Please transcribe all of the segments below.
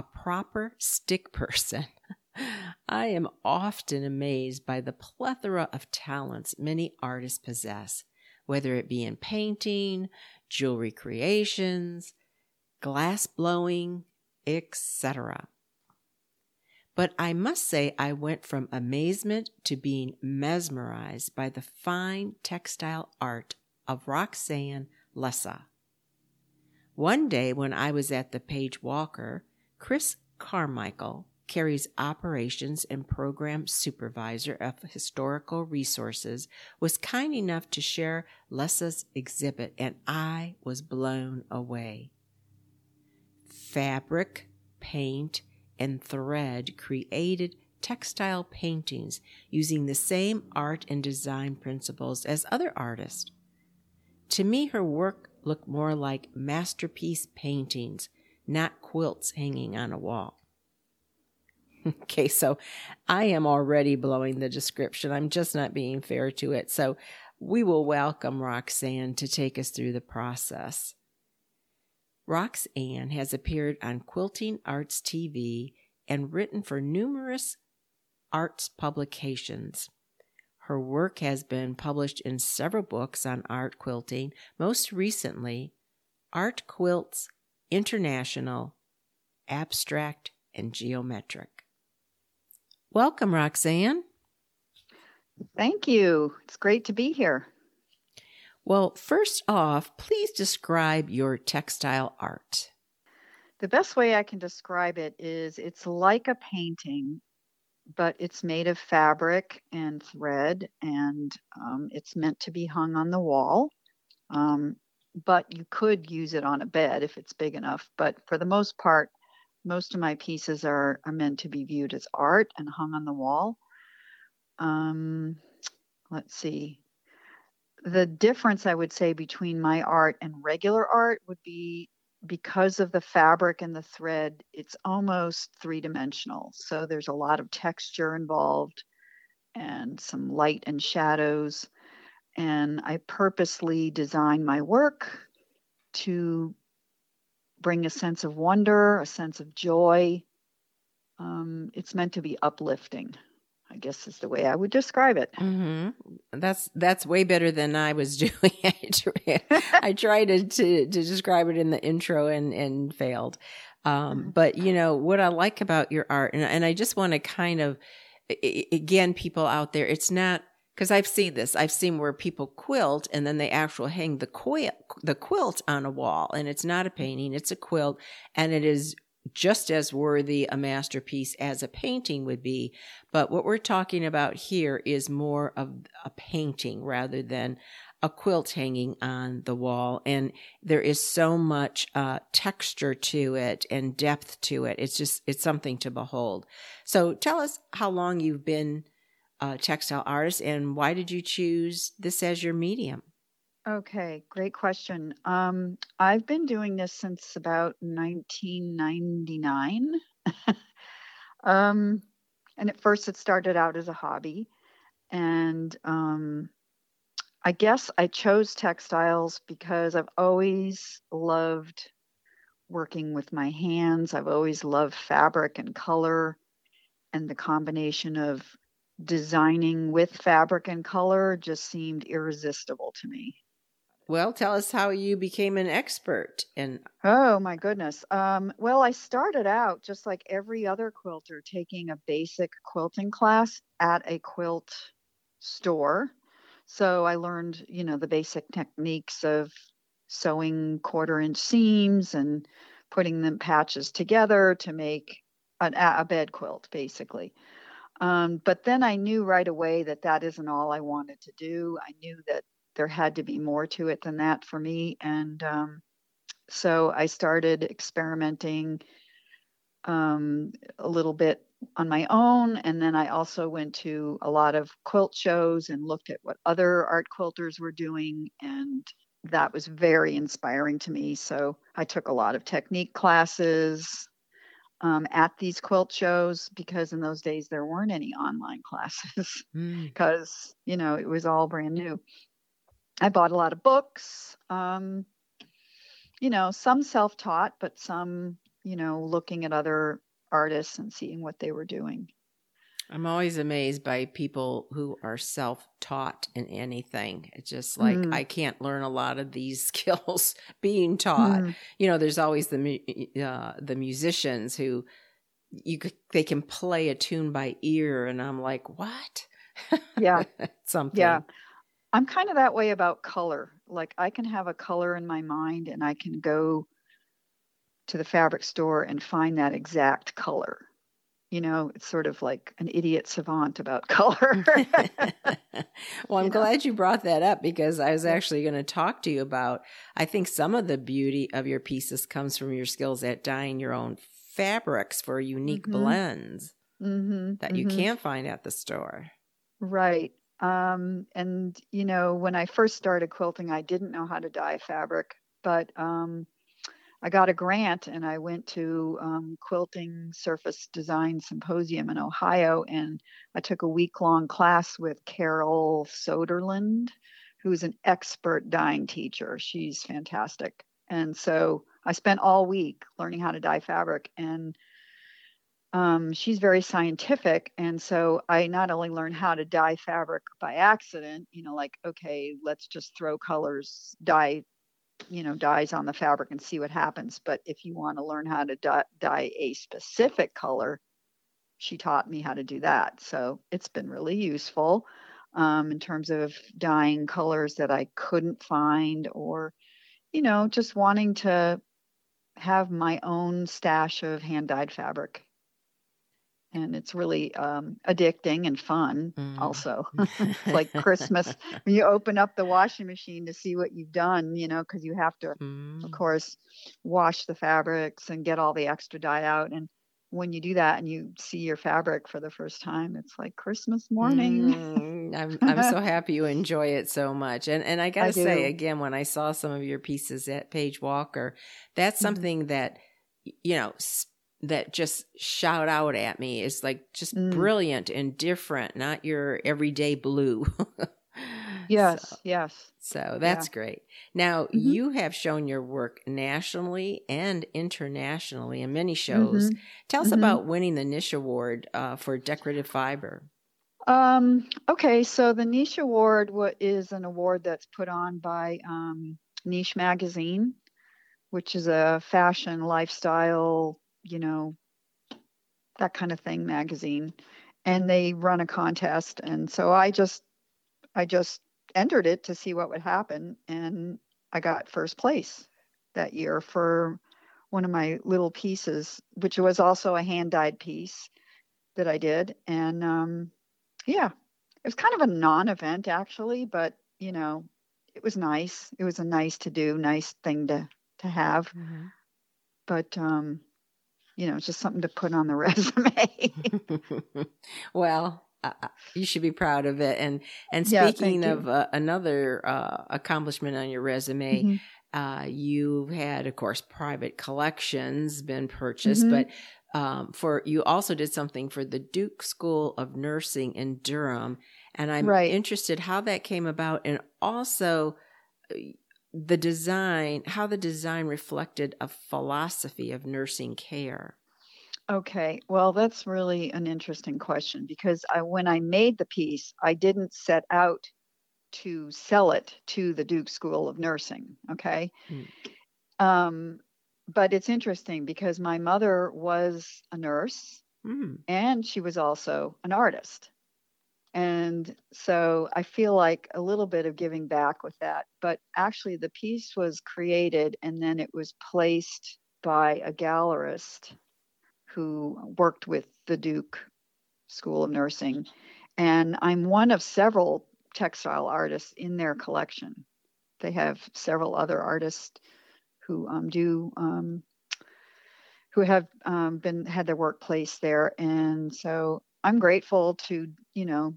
a proper stick person, I am often amazed by the plethora of talents many artists possess, whether it be in painting, jewelry creations, glass blowing, etc. But I must say, I went from amazement to being mesmerized by the fine textile art of Roxane Lessa. One day when I was at the Page Walker, Chris Carmichael, Cary's operations and program supervisor of historical resources, was kind enough to share Lessa's exhibit, and I was blown away. Fabric, paint, and thread created textile paintings using the same art and design principles as other artists. To me, her work looked more like masterpiece paintings, not quilts hanging on a wall. okay, so I am already blowing the description. I'm just not being fair to it. So we will welcome Roxane to take us through the process. Roxane has appeared on Quilting Arts TV and written for numerous arts publications. Her work has been published in several books on art quilting, most recently, Art Quilts International, Abstract, and Geometric. Welcome, Roxane. Thank you. It's great to be here. Well, first off, please describe your textile art. The best way I can describe it is it's like a painting, but it's made of fabric and thread, and um, it's meant to be hung on the wall. Um, but you could use it on a bed if it's big enough. But for the most part, most of my pieces are, are meant to be viewed as art and hung on the wall. Um, let's see. The difference I would say between my art and regular art would be because of the fabric and the thread, it's almost three dimensional. So there's a lot of texture involved and some light and shadows. And I purposely design my work to bring a sense of wonder, a sense of joy. Um, it's meant to be uplifting. I guess is the way I would describe it. Mm-hmm. That's that's way better than I was doing. I tried to, to, to describe it in the intro and and failed. Um, mm-hmm. but you know what I like about your art, and, and I just want to kind of again, people out there, it's not because I've seen this. I've seen where people quilt and then they actually hang the quilt the quilt on a wall, and it's not a painting; it's a quilt, and it is just as worthy a masterpiece as a painting would be. But what we're talking about here is more of a painting rather than a quilt hanging on the wall. And there is so much uh, texture to it and depth to it. It's just, it's something to behold. So tell us how long you've been a textile artist and why did you choose this as your medium? Okay, great question. Um, I've been doing this since about 1999. um, and at first, it started out as a hobby. And um, I guess I chose textiles because I've always loved working with my hands. I've always loved fabric and color and the combination of designing with fabric and color just seemed irresistible to me. Well, tell us how you became an expert in. Oh my goodness. Um, well, I started out just like every other quilter, taking a basic quilting class at a quilt store. So I learned, you know, the basic techniques of sewing quarter inch seams and putting them patches together to make an, a bed quilt, basically. Um, but then I knew right away that that isn't all I wanted to do. I knew that there had to be more to it than that for me. And um, so I started experimenting um, a little bit on my own. And then I also went to a lot of quilt shows and looked at what other art quilters were doing. And that was very inspiring to me. So I took a lot of technique classes um, at these quilt shows because in those days there weren't any online classes because, mm. you know, it was all brand new. I bought a lot of books, um, you know, some self taught, but some, you know, looking at other artists and seeing what they were doing. I'm always amazed by people who are self taught in anything. It's just like mm. I can't learn a lot of these skills being taught. Mm. You know, there's always the uh, the musicians who you they can play a tune by ear, and I'm like, what? Yeah, something. Yeah, I'm kind of that way about color. Like I can have a color in my mind, and I can go to the fabric store and find that exact color. You know, it's sort of like an idiot savant about color. well, I'm you glad know? you brought that up because I was actually going to talk to you about. I think some of the beauty of your pieces comes from your skills at dyeing your own fabrics for unique mm-hmm. blends mm-hmm. that you mm-hmm. can't find at the store. Right. Um, and, you know, when I first started quilting, I didn't know how to dye fabric, but um, I got a grant and I went to um, Quilting Surface Design Symposium in Ohio and I took a week long class with Carol Soderlund, who's an expert dyeing teacher. She's fantastic. And so I spent all week learning how to dye fabric and um, she's very scientific. And so I not only learned how to dye fabric by accident, you know, like, okay, let's just throw colors, dye you know dyes on the fabric and see what happens. But if you want to learn how to dye, dye a specific color she taught me how to do that. So it's been really useful um, in terms of dyeing colors that i couldn't find or you know just wanting to have my own stash of hand dyed fabric and it's really um, addicting and fun mm. also like christmas when you open up the washing machine to see what you've done you know because you have to mm. of course wash the fabrics and get all the extra dye out and when you do that and you see your fabric for the first time it's like christmas morning mm. I'm, I'm so happy you enjoy it so much and and i gotta I say again when i saw some of your pieces at Page Walker that's mm-hmm. something mm. that you know that just shout out at me is like just mm. brilliant and different, not your everyday blue. yes, so, yes. So that's yeah. great. Now, mm-hmm. you have shown your work nationally and internationally in many shows. Mm-hmm. Tell us mm-hmm. about winning the Niche Award uh, for decorative fiber. Um, okay, so the Niche Award is an award that's put on by um, Niche Magazine, which is a fashion lifestyle you know, that kind of thing magazine. And they run a contest. And so I just, I just entered it to see what would happen. And I got first place that year for one of my little pieces, which was also a hand dyed piece that I did. And um, yeah, it was kind of a non event actually, but you know, it was nice. It was a nice to do, nice thing to to have. Mm-hmm. But um, you know, just something to put on the resume. well, uh, you should be proud of it. And and speaking yeah, of uh, another uh, accomplishment on your resume, mm-hmm. uh, you had, of course, private collections been purchased, mm-hmm. but um, for you also did something for the Duke School of Nursing in Durham, and I'm right. interested how that came about, and also uh, the design, how the design reflected a philosophy of nursing care. Okay, well, that's really an interesting question because I, when I made the piece, I didn't set out to sell it to the Duke School of Nursing. Okay. Mm. Um, but it's interesting because my mother was a nurse mm. and she was also an artist. And so I feel like a little bit of giving back with that. But actually, the piece was created and then it was placed by a gallerist who worked with the Duke School of Nursing. And I'm one of several textile artists in their collection. They have several other artists who um, do um, who have um, been had their work placed there, and so I'm grateful to you know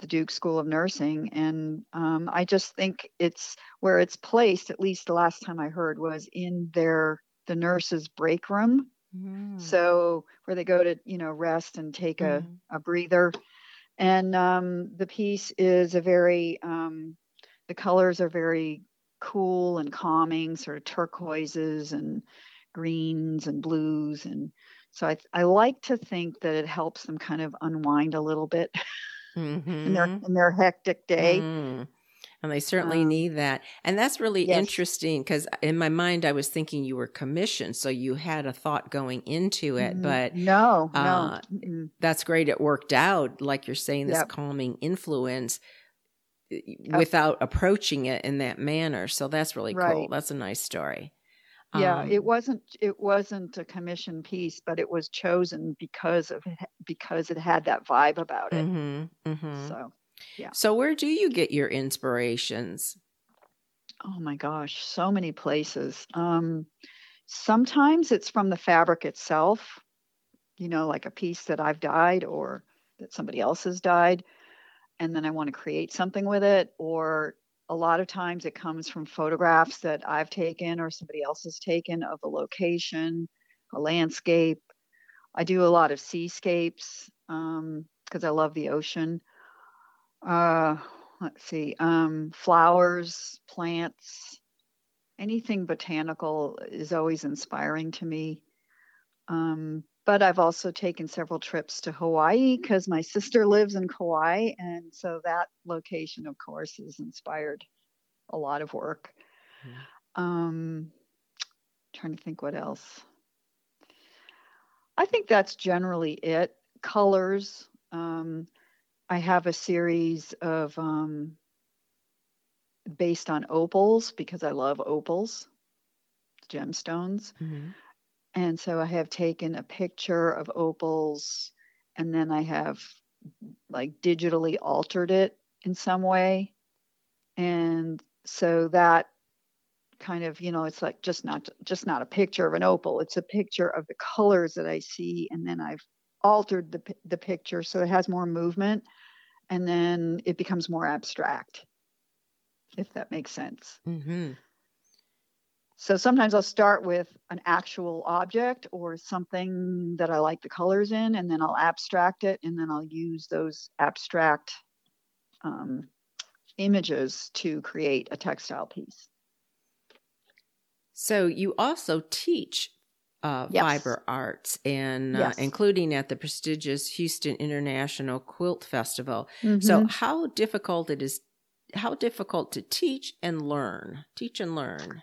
the Duke School of Nursing, and um, I just think it's where it's placed. At least the last time I heard was in their the nurses' break room. Mm. So where they go to you know rest and take mm. a, a breather, and um, the piece is a very um, the colors are very cool and calming, sort of turquoises and greens and blues and so I, I like to think that it helps them kind of unwind a little bit mm-hmm. in their in their hectic day. Mm. And they certainly um, need that. And that's really yes. interesting because in my mind, I was thinking you were commissioned. So you had a thought going into it. Mm-hmm. But no, uh, no. that's great. It worked out, like you're saying, this yep. calming influence without approaching it in that manner. So that's really right. cool. That's a nice story. Yeah, um, it wasn't it wasn't a commission piece, but it was chosen because of because it had that vibe about it. Mm-hmm, mm-hmm. So, yeah. So where do you get your inspirations? Oh my gosh, so many places. Um, sometimes it's from the fabric itself, you know, like a piece that I've dyed or that somebody else has dyed, and then I want to create something with it, or a lot of times it comes from photographs that I've taken or somebody else has taken of a location, a landscape. I do a lot of seascapes because um, I love the ocean. Uh, let's see, um, flowers, plants, anything botanical is always inspiring to me. Um, but I've also taken several trips to Hawaii because my sister lives in Kauai. And so that location, of course, has inspired a lot of work. Mm-hmm. Um, trying to think what else. I think that's generally it. Colors. Um, I have a series of um, based on opals because I love opals, gemstones. Mm-hmm. And so I have taken a picture of opals and then I have like digitally altered it in some way. And so that kind of, you know, it's like just not just not a picture of an opal, it's a picture of the colors that I see and then I've altered the the picture so it has more movement and then it becomes more abstract. If that makes sense. Mm-hmm. So sometimes I'll start with an actual object or something that I like the colors in, and then I'll abstract it, and then I'll use those abstract um, images to create a textile piece. So you also teach uh, yes. fiber arts, and uh, including at the prestigious Houston International Quilt Festival. Mm-hmm. So how difficult it is? How difficult to teach and learn? Teach and learn.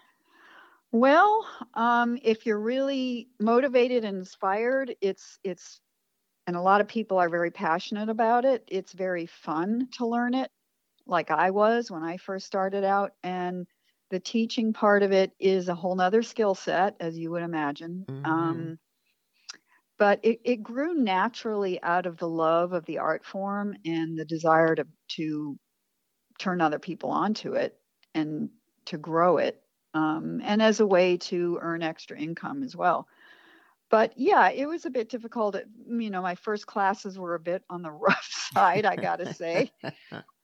Well, um, if you're really motivated and inspired, it's it's and a lot of people are very passionate about it. It's very fun to learn it, like I was when I first started out. And the teaching part of it is a whole nother skill set, as you would imagine. Mm-hmm. Um, but it, it grew naturally out of the love of the art form and the desire to to turn other people onto it and to grow it um, and as a way to earn extra income as well. But yeah, it was a bit difficult. You know, my first classes were a bit on the rough side, I got to say.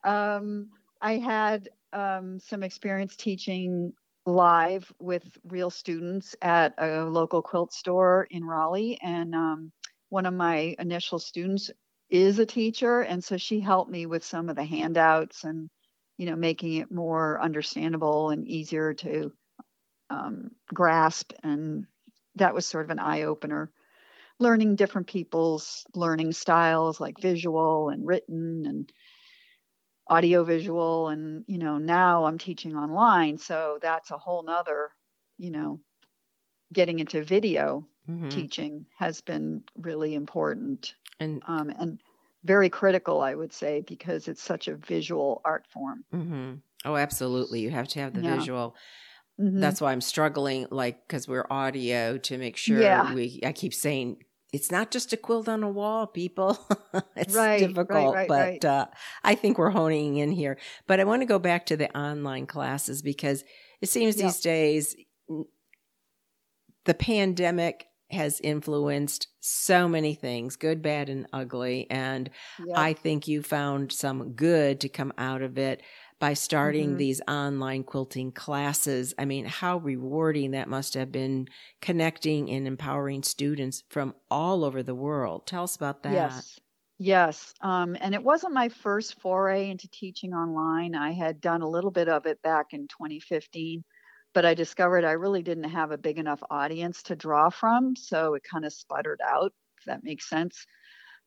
Um, I had um, some experience teaching live with real students at a local quilt store in Raleigh. And um, one of my initial students is a teacher. And so she helped me with some of the handouts and, you know, making it more understandable and easier to um, grasp. And that was sort of an eye opener. Learning different people's learning styles, like visual and written and audio visual. And, you know, now I'm teaching online. So that's a whole nother, you know, getting into video mm-hmm. teaching has been really important. And, um, and very critical, I would say, because it's such a visual art form. Mm-hmm. Oh, absolutely. You have to have the yeah. visual. Mm-hmm. That's why I'm struggling, like, because we're audio to make sure yeah. we, I keep saying, it's not just a quilt on a wall, people. it's right, difficult, right, right, but uh, I think we're honing in here. But I want to go back to the online classes because it seems these days the pandemic has influenced so many things, good, bad, and ugly. And yeah. I think you found some good to come out of it by starting mm-hmm. these online quilting classes. I mean, how rewarding that must have been connecting and empowering students from all over the world. Tell us about that. Yes. Yes. Um, and it wasn't my first foray into teaching online. I had done a little bit of it back in 2015 but I discovered I really didn't have a big enough audience to draw from. So it kind of sputtered out, if that makes sense.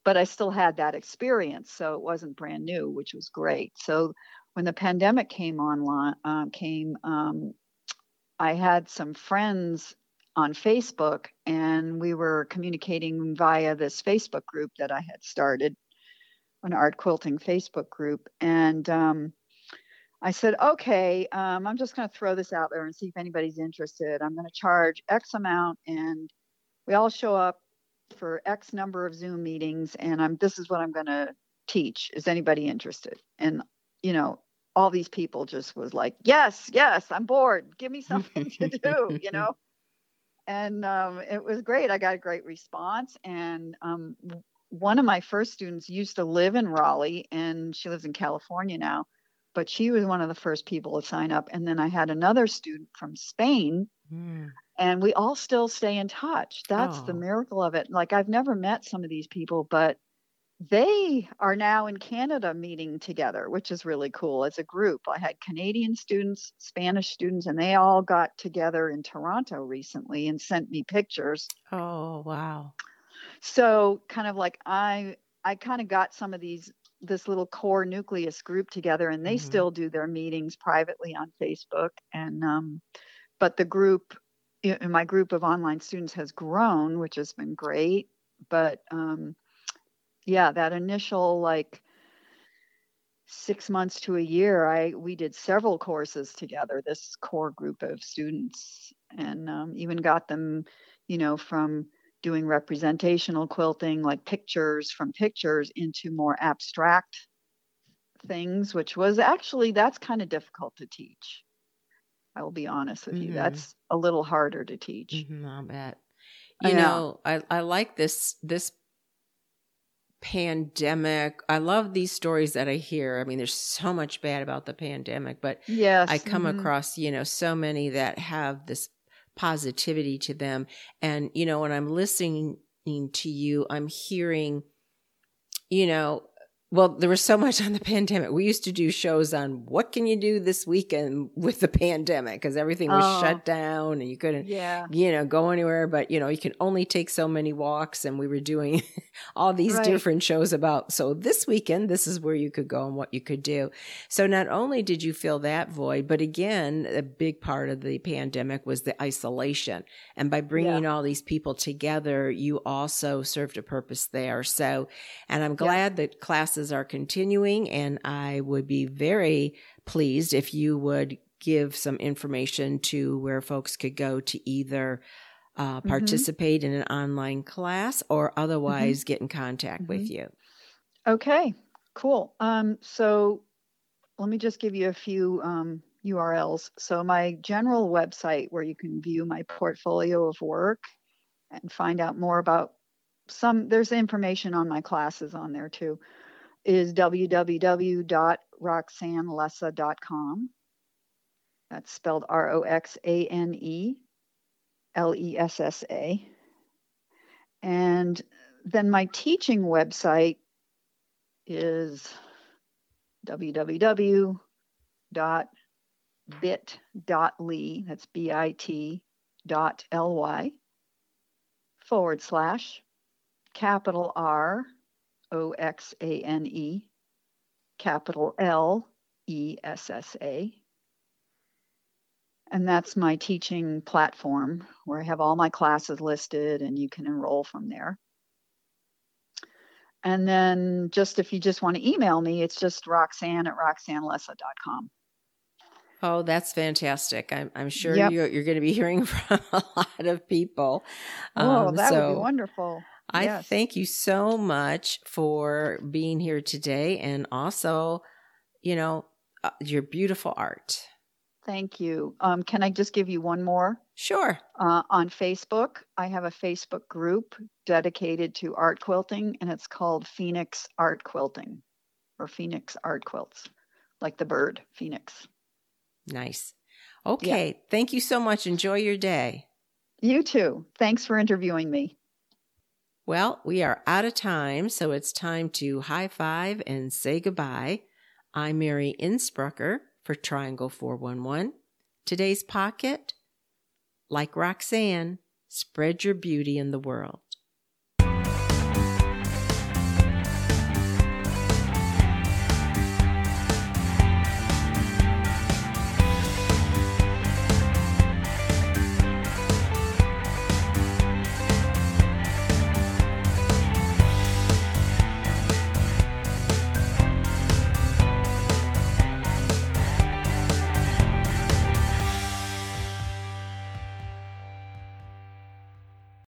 But I still had that experience. So it wasn't brand new, which was great. So when the pandemic came online, uh, came, um, I had some friends on Facebook and we were communicating via this Facebook group that I had started, an art quilting Facebook group. And um, I said, okay, um, I'm just going to throw this out there and see if anybody's interested. I'm going to charge X amount, and we all show up for X number of Zoom meetings, and I'm this is what I'm going to teach. Is anybody interested? And you know, all these people just was like, yes, yes, I'm bored. Give me something to do, you know. And um, it was great. I got a great response, and um, one of my first students used to live in Raleigh, and she lives in California now but she was one of the first people to sign up. And then I had another student from Spain, mm. and we all still stay in touch. That's oh. the miracle of it. Like, I've never met some of these people, but they are now in Canada meeting together, which is really cool as a group. I had Canadian students, Spanish students, and they all got together in Toronto recently and sent me pictures. Oh, wow. So, kind of like I I kind of got some of these this little core nucleus group together and they mm-hmm. still do their meetings privately on facebook and um, but the group my group of online students has grown which has been great but um, yeah that initial like six months to a year i we did several courses together this core group of students and um, even got them you know from doing representational quilting, like pictures from pictures, into more abstract things, which was actually that's kind of difficult to teach. I will be honest with you. Mm-hmm. That's a little harder to teach. Mm-hmm, I'll bet. You I know, know, I, I like this this pandemic. I love these stories that I hear. I mean, there's so much bad about the pandemic, but yes, I come mm-hmm. across, you know, so many that have this positivity to them. And, you know, when I'm listening to you, I'm hearing, you know, well, there was so much on the pandemic. We used to do shows on what can you do this weekend with the pandemic because everything was oh, shut down and you couldn't, yeah. you know, go anywhere. But you know, you can only take so many walks, and we were doing all these right. different shows about. So this weekend, this is where you could go and what you could do. So not only did you fill that void, but again, a big part of the pandemic was the isolation, and by bringing yeah. all these people together, you also served a purpose there. So, and I'm glad yeah. that classes classes are continuing, and I would be very pleased if you would give some information to where folks could go to either uh, mm-hmm. participate mm-hmm. in an online class or otherwise mm-hmm. get in contact mm-hmm. with you. Okay, cool. Um, so let me just give you a few um, URLs. So, my general website where you can view my portfolio of work and find out more about some, there's information on my classes on there too is www.roxanelessa.com. That's spelled R O X A N E L E S S A. And then my teaching website is www.bit.ly, that's B I T dot L Y forward slash capital R O X A N E, capital L E S S A. And that's my teaching platform where I have all my classes listed and you can enroll from there. And then just if you just want to email me, it's just roxane at roxanelessa.com. Oh, that's fantastic. I'm, I'm sure yep. you're, you're, going to be hearing from a lot of people. Oh, um, that so, would be wonderful. I yes. thank you so much for being here today and also, you know, uh, your beautiful art. Thank you. Um, can I just give you one more? Sure. Uh, on Facebook, I have a Facebook group dedicated to art quilting, and it's called Phoenix Art Quilting or Phoenix Art Quilts, like the bird, Phoenix. Nice. Okay. Yeah. Thank you so much. Enjoy your day. You too. Thanks for interviewing me. Well, we are out of time, so it's time to high five and say goodbye. I'm Mary Innsbrucker for Triangle 411. Today's pocket, like Roxane, spread your beauty in the world.